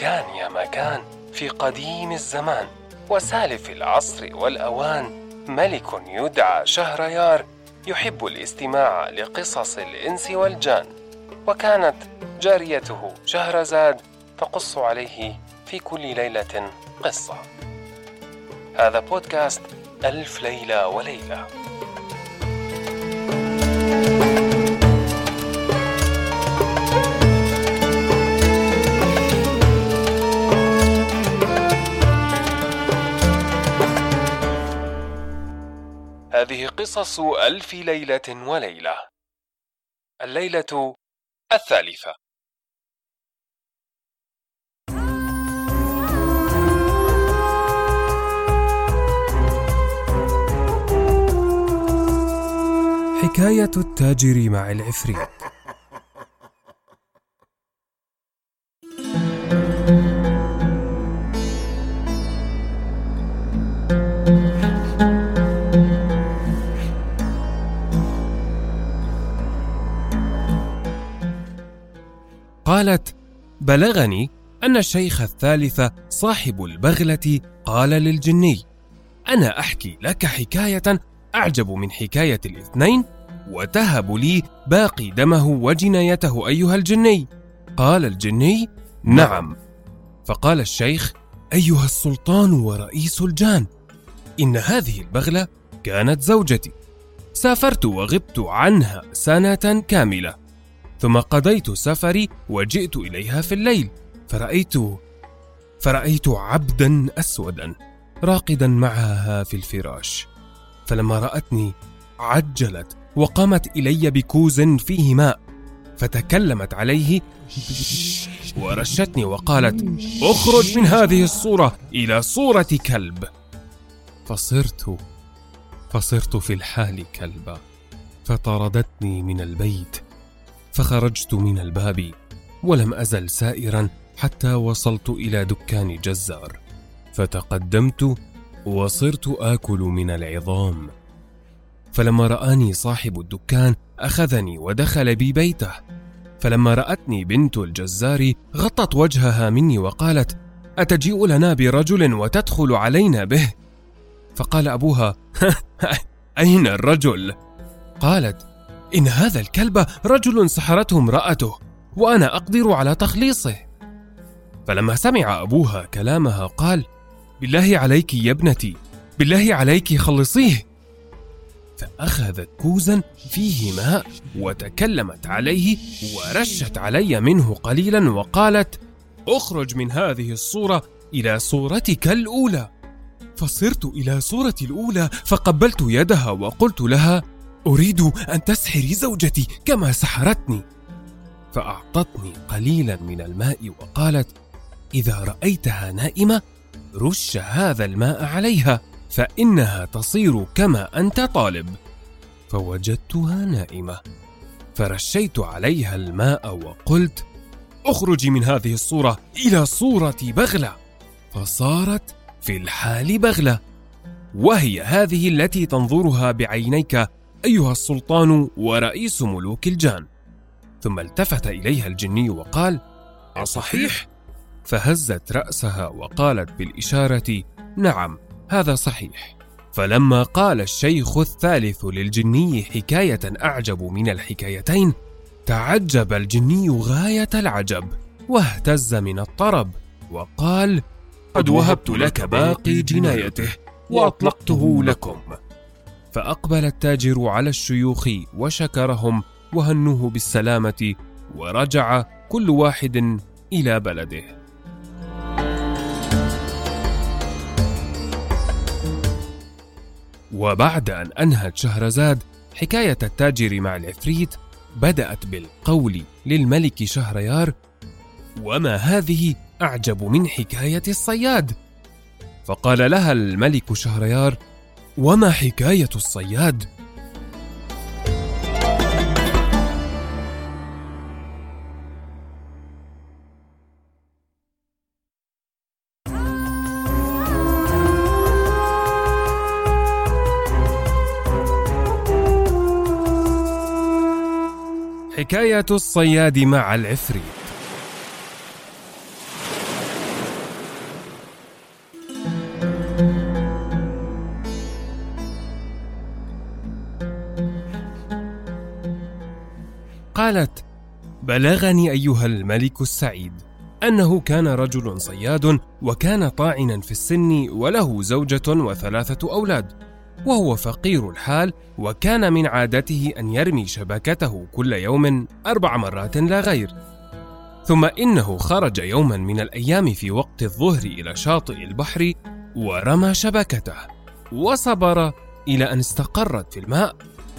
كان يا ما كان في قديم الزمان وسالف العصر والأوان ملك يدعى شهريار يحب الاستماع لقصص الإنس والجان. وكانت جاريته شهرزاد تقص عليه في كل ليلة قصة. هذا بودكاست ألف ليلة وليلة. قصص ألف ليلة وليلة. الليلة الثالثة. حكاية التاجر مع العفريت. قالت بلغني أن الشيخ الثالث صاحب البغلة قال للجني أنا أحكي لك حكاية أعجب من حكاية الاثنين وتهب لي باقي دمه وجنايته أيها الجني. قال الجني نعم. فقال الشيخ أيها السلطان ورئيس الجان إن هذه البغلة كانت زوجتي سافرت وغبت عنها سنة كاملة ثم قضيت سفري وجئت إليها في الليل. فرايت فرأيت عبدا أسودا راقدا معها في الفراش. فلما رأتني عجلت وقامت إلي بكوز فيه ماء فتكلمت عليه ورشتني وقالت أخرج من هذه الصورة إلى صورة كلب. فصرت فصرت في الحال كلبا فطردتني من البيت. فخرجت من الباب ولم أزل سائرا حتى وصلت إلى دكان جزار. فتقدمت وصرت آكل من العظام. فلما رآني صاحب الدكان أخذني ودخل بي بيته. فلما رأتني بنت الجزار غطت وجهها مني وقالت أتجيء لنا برجل وتدخل علينا به؟ فقال أبوها أين الرجل؟ قالت إن هذا الكلب رجل سحرته امرأته وأنا أقدر على تخليصه. فلما سمع أبوها كلامها قال بالله عليك يا ابنتي بالله عليك خلصيه. فأخذت كوزا فيه ماء وتكلمت عليه ورشت علي منه قليلا وقالت أخرج من هذه الصورة إلى صورتك الأولى. فصرت إلى صورتي الأولى فقبلت يدها وقلت لها أريد أن تسحري زوجتي كما سحرتني. فأعطتني قليلا من الماء وقالت إذا رأيتها نائمة رش هذا الماء عليها فإنها تصير كما أنت طالب. فوجدتها نائمة. فرشيت عليها الماء وقلت أخرجي من هذه الصورة إلى صورة بغلة. فصارت في الحال بغلة. وهي هذه التي تنظرها بعينيك أيها السلطان ورئيس ملوك الجان. ثم التفت إليها الجني وقال أصحيح؟ فهزت رأسها وقالت بالإشارة نعم هذا صحيح. فلما قال الشيخ الثالث للجني حكاية أعجب من الحكايتين تعجب الجني غاية العجب واهتز من الطرب وقال قد وهبت لك باقي جنايته وأطلقته لكم. فأقبل التاجر على الشيوخ وشكرهم وهنوه بالسلامة ورجع كل واحد إلى بلده. وبعد أن أنهت شهرزاد حكاية التاجر مع العفريت بدأت بالقول للملك شهريار وما هذه أعجب من حكاية الصياد؟ فقال لها الملك شهريار وما حكاية الصياد؟ حكاية الصياد مع العفريت. قالت بلغني أيها الملك السعيد أنه كان رجل صياد وكان طاعنا في السن وله زوجة وثلاثة أولاد وهو فقير الحال وكان من عادته أن يرمي شبكته كل يوم أربع مرات لا غير. ثم إنه خرج يوما من الأيام في وقت الظهر إلى شاطئ البحر ورمى شبكته وصبر إلى أن استقرت في الماء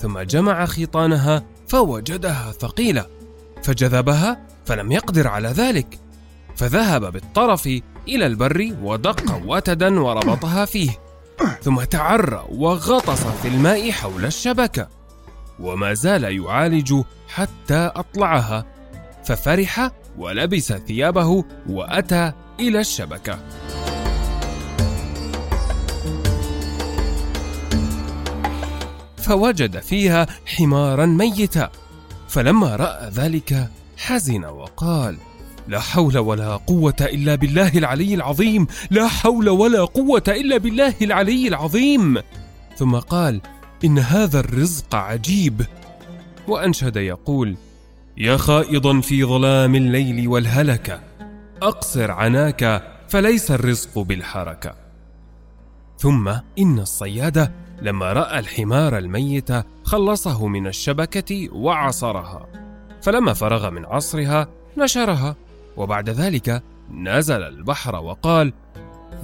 ثم جمع خيطانها فوجدها ثقيلة فجذبها فلم يقدر على ذلك فذهب بالطرف إلى البر ودق وتدا وربطها فيه ثم تعرى وغطس في الماء حول الشبكة وما زال يعالج حتى أطلعها ففرح ولبس ثيابه وأتى إلى الشبكة. فوجد فيها حمارا ميتا. فلما رأى ذلك حزن وقال لا حول ولا قوة إلا بالله العلي العظيم! لا حول ولا قوة إلا بالله العلي العظيم! ثم قال إن هذا الرزق عجيب. وأنشد يقول يا خائضا في ظلام الليل والهلكه أقصر عناك فليس الرزق بالحركة. ثم إن الصياد لما رأى الحمار الميت خلصه من الشبكة وعصرها. فلما فرغ من عصرها نشرها. وبعد ذلك نزل البحر وقال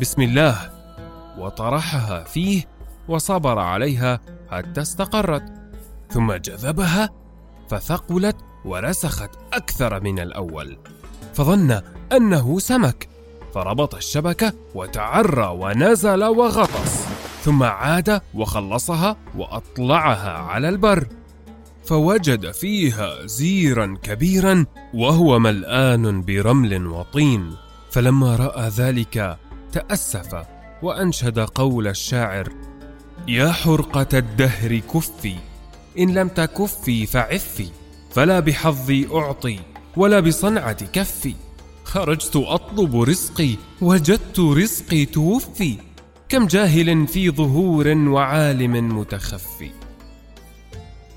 بسم الله. وطرحها فيه وصبر عليها حتى استقرت. ثم جذبها فثقلت ورسخت أكثر من الأول. فظن أنه سمك. فربط الشبكة وتعرى ونزل وغطس. ثم عاد وخلصها وأطلعها على البر فوجد فيها زيرا كبيرا وهو ملآن برمل وطين. فلما رأى ذلك تأسف وأنشد قول الشاعر يا حرقة الدهر كفي إن لم تكفي فعفي فلا بحظي أعطي ولا بصنعة كفي خرجت أطلب رزقي وجدت رزقي توفي. كم جاهل في ظهور وعالم متخفي.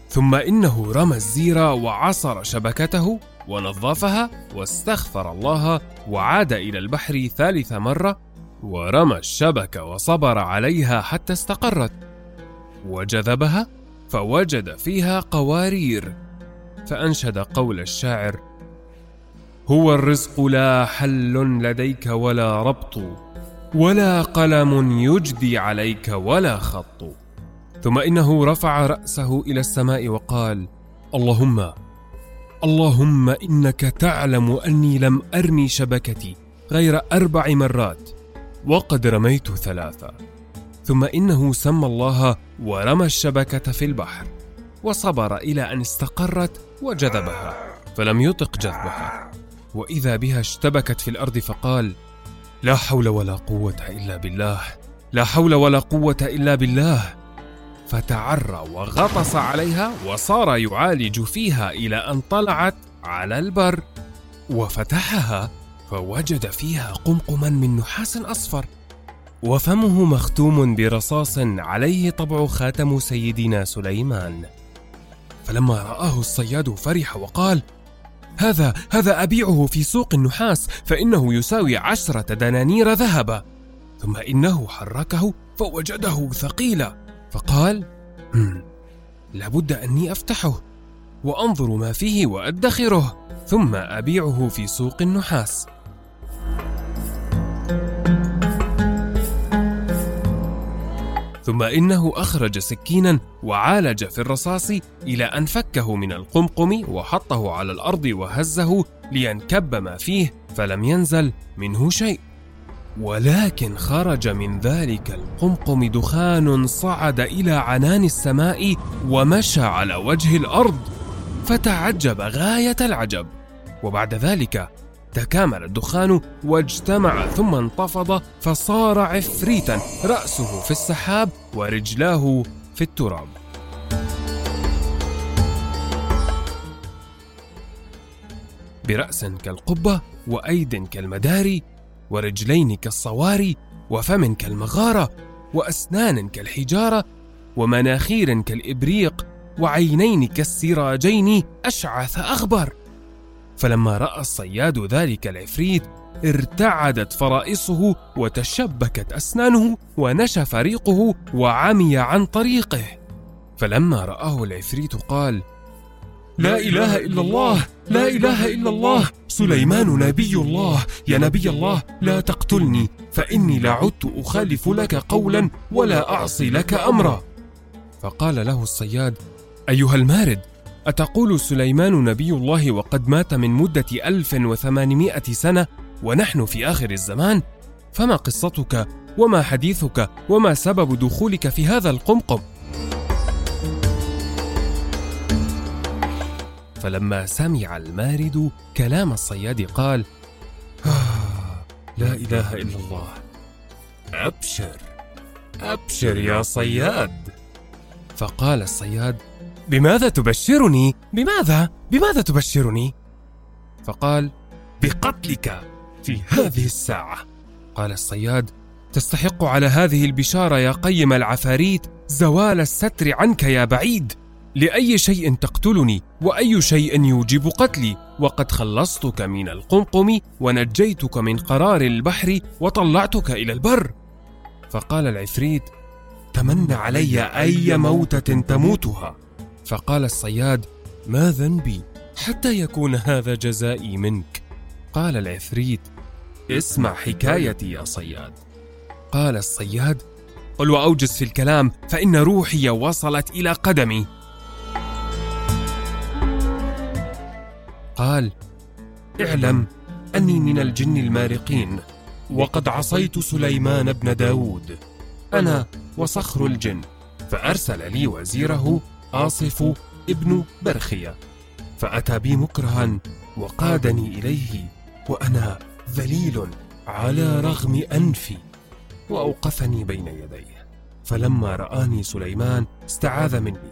ثم إنه رمى الزير وعصر شبكته ونظفها واستغفر الله وعاد إلى البحر ثالث مرة ورمى الشبكه وصبر عليها حتى استقرت. وجذبها فوجد فيها قوارير. فأنشد قول الشاعر هو الرزق لا حل لديك ولا ربط ولا قلم يجدي عليك ولا خط. ثم إنه رفع رأسه إلى السماء وقال اللهم اللهم إنك تعلم أني لم أرمي شبكتي غير أربع مرات وقد رميت ثلاثة. ثم إنه سمى الله ورمى الشبكة في البحر وصبر إلى أن استقرت وجذبها فلم يطق جذبها. وإذا بها اشتبكت في الأرض فقال لا حول ولا قوة إلا بالله. لا حول ولا قوة إلا بالله. فتعرى وغطس عليها وصار يعالج فيها إلى أن طلعت على البر. وفتحها فوجد فيها قمقما من نحاس أصفر. وفمه مختوم برصاص عليه طبع خاتم سيدنا سليمان. فلما رآه الصياد فرح وقال هذا هذا أبيعه في سوق النحاس فإنه يساوي عشرة دنانير ذهبا. ثم إنه حركه فوجده ثقيلا. فقال لابد أني أفتحه وأنظر ما فيه وأدخره. ثم أبيعه في سوق النحاس. ثم إنه أخرج سكينا وعالج في الرصاص إلى أن فكه من القمقم وحطه على الأرض وهزه لينكب ما فيه فلم ينزل منه شيء. ولكن خرج من ذلك القمقم دخان صعد إلى عنان السماء ومشى على وجه الأرض فتعجب غاية العجب. وبعد ذلك تكامل الدخان واجتمع ثم انتفض فصار عفريتا. رأسه في السحاب ورجلاه في التراب. برأس كالقبة وأيد كالمداري ورجلين كالصواري وفم كالمغارة وأسنان كالحجارة ومناخير كالإبريق وعينين كالسراجين أشعث أغبر. فلما رأى الصياد ذلك العفريت ارتعدت فرائصه وتشبكت أسنانه ونشف ريقه وعمي عن طريقه. فلما رآه العفريت قال لا إله إلا الله لا إله إلا الله سليمان نبي الله يا نبي الله لا تقتلني فإني لعدت أخالف لك قولا ولا أعصي لك أمرا. فقال له الصياد أيها المارد أتقول سليمان نبي الله وقد مات من مدة ألف وثمانمائة سنة ونحن في آخر الزمان؟ فما قصتك؟ وما حديثك؟ وما سبب دخولك في هذا القمقم؟ فلما سمع المارد كلام الصياد قال آه لا إله إلا الله. أبشر أبشر يا صياد. فقال الصياد بماذا تبشرني؟ بماذا؟ بماذا تبشرني؟ فقال بقتلك في هذه الساعة. قال الصياد تستحق على هذه البشارة يا قيم العفاريت زوال الستر عنك يا بعيد. لأي شيء تقتلني وأي شيء يوجب قتلي وقد خلصتك من القمقم ونجيتك من قرار البحر وطلعتك إلى البر. فقال العفريت تمن علي أي موتة تموتها. فقال الصياد ما ذنبي حتى يكون هذا جزائي منك. قال العفريت اسمع حكايتي يا صياد. قال الصياد قل وأوجز في الكلام فإن روحي وصلت إلى قدمي. قال اعلم أني من الجن المارقين وقد عصيت سليمان بن داود. أنا وصخر الجن فأرسل لي وزيره آصف ابن برخية. فأتى بي مكرها وقادني إليه وأنا ذليل على رغم أنفي وأوقفني بين يديه. فلما رآني سليمان استعاذ مني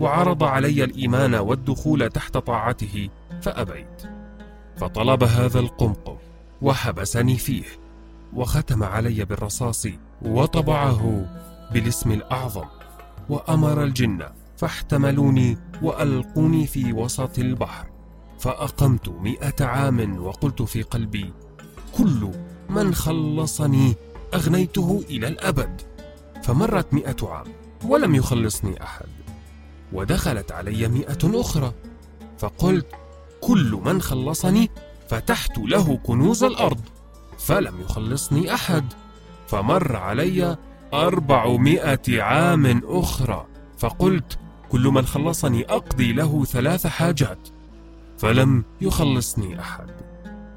وعرض علي الإيمان والدخول تحت طاعته فأبيت. فطلب هذا القمقم وحبسني فيه وختم علي بالرصاص وطبعه بالاسم الأعظم وأمر الجن فاحتملوني وألقوني في وسط البحر. فأقمت مئة عام وقلت في قلبي كل من خلصني أغنيته إلى الأبد. فمرت مئة عام ولم يخلصني أحد. ودخلت علي مئة أخرى. فقلت كل من خلصني فتحت له كنوز الأرض. فلم يخلصني أحد. فمر علي أربعمائة عام أخرى. فقلت كل من خلصني أقضي له ثلاث حاجات فلم يخلصني أحد.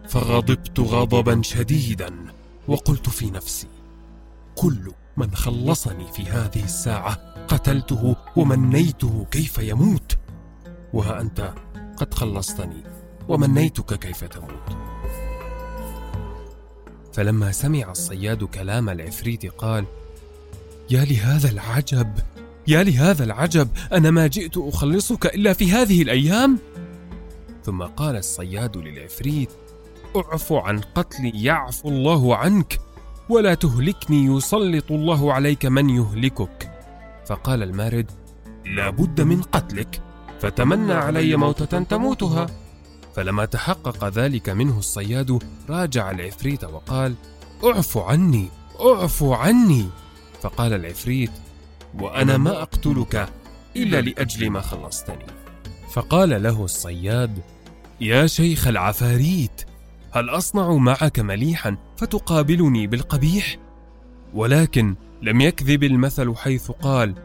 فغضبت غضبا شديدا وقلت في نفسي كل من خلصني في هذه الساعة قتلته ومنيته كيف يموت؟ وها أنت قد خلصتني ومنيتك كيف تموت؟ فلما سمع الصياد كلام العفريت قال يا لهذا العجب يا لهذا العجب أنا ما جئت أخلصك إلا في هذه الأيام؟ ثم قال الصياد للعفريت أعف عن قتلي يعفو الله عنك ولا تهلكني يسلط الله عليك من يهلكك. فقال المارد لا بد من قتلك فتمنى علي موتة تموتها. فلما تحقق ذلك منه الصياد راجع العفريت وقال أعف عني أعف عني. فقال العفريت وأنا ما أقتلك إلا لأجل ما خلصتني. فقال له الصياد يا شيخ العفاريت هل أصنع معك مليحا فتقابلني بالقبيح؟ ولكن لم يكذب المثل حيث قال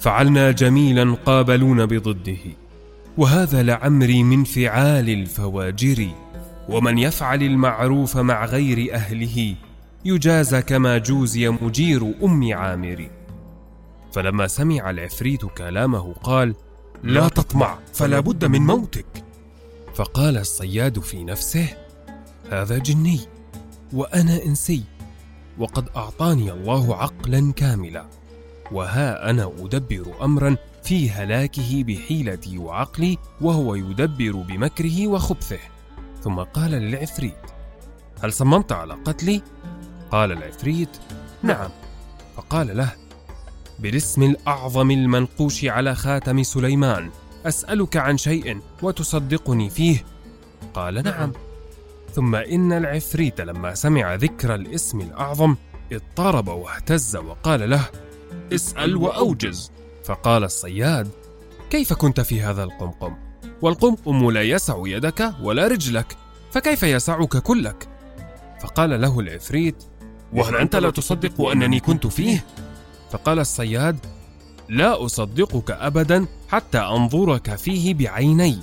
فعلنا جميلا قابلون بضده. وهذا لعمري من فعال الفواجر ومن يفعل المعروف مع غير أهله يجازى كما جوزي مجير أم عامر. فلما سمع العفريت كلامه قال لا تطمع فلا بد من موتك. فقال الصياد في نفسه هذا جني وأنا إنسي وقد أعطاني الله عقلا كاملا وها أنا أدبر امرا في هلاكه بحيلتي وعقلي وهو يدبر بمكره وخبثه. ثم قال للعفريت هل صممت على قتلي؟ قال العفريت نعم. فقال له بالاسم الأعظم المنقوش على خاتم سليمان أسألك عن شيء وتصدقني فيه. قال نعم. ثم إن العفريت لما سمع ذكر الاسم الأعظم اضطرب واهتز وقال له اسأل وأوجز. فقال الصياد كيف كنت في هذا القمقم؟ والقمقم لا يسع يدك ولا رجلك فكيف يسعك كلك؟ فقال له العفريت وهل أنت لا تصدق أنني كنت فيه؟ فقال الصياد لا أصدقك أبدا حتى أنظرك فيه بعيني.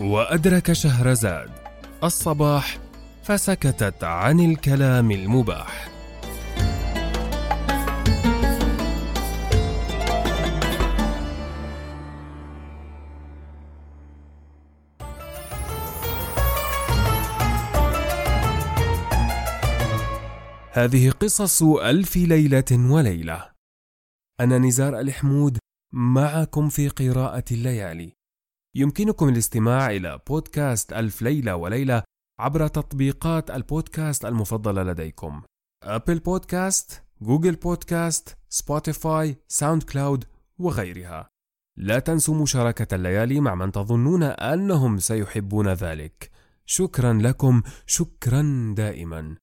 وأدرك شهرزاد الصباح فسكتت عن الكلام المباح. هذه قصص ألف ليلة وليلة. أنا نزار الحمود معكم في قراءة الليالي. يمكنكم الاستماع إلى بودكاست ألف ليلة وليلة عبر تطبيقات البودكاست المفضلة لديكم. Apple Podcast، Google Podcast، Spotify، SoundCloud وغيرها. لا تنسوا مشاركة الليالي مع من تظنون أنهم سيحبون ذلك. شكرا لكم شكرا دائما.